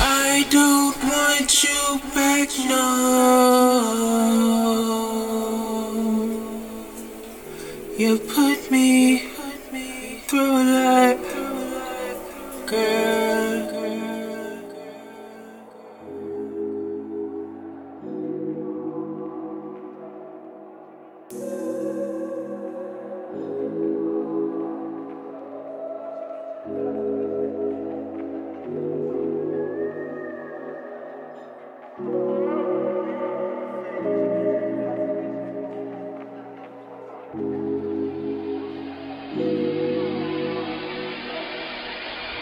I don't want you back, no. You put me through that, girl.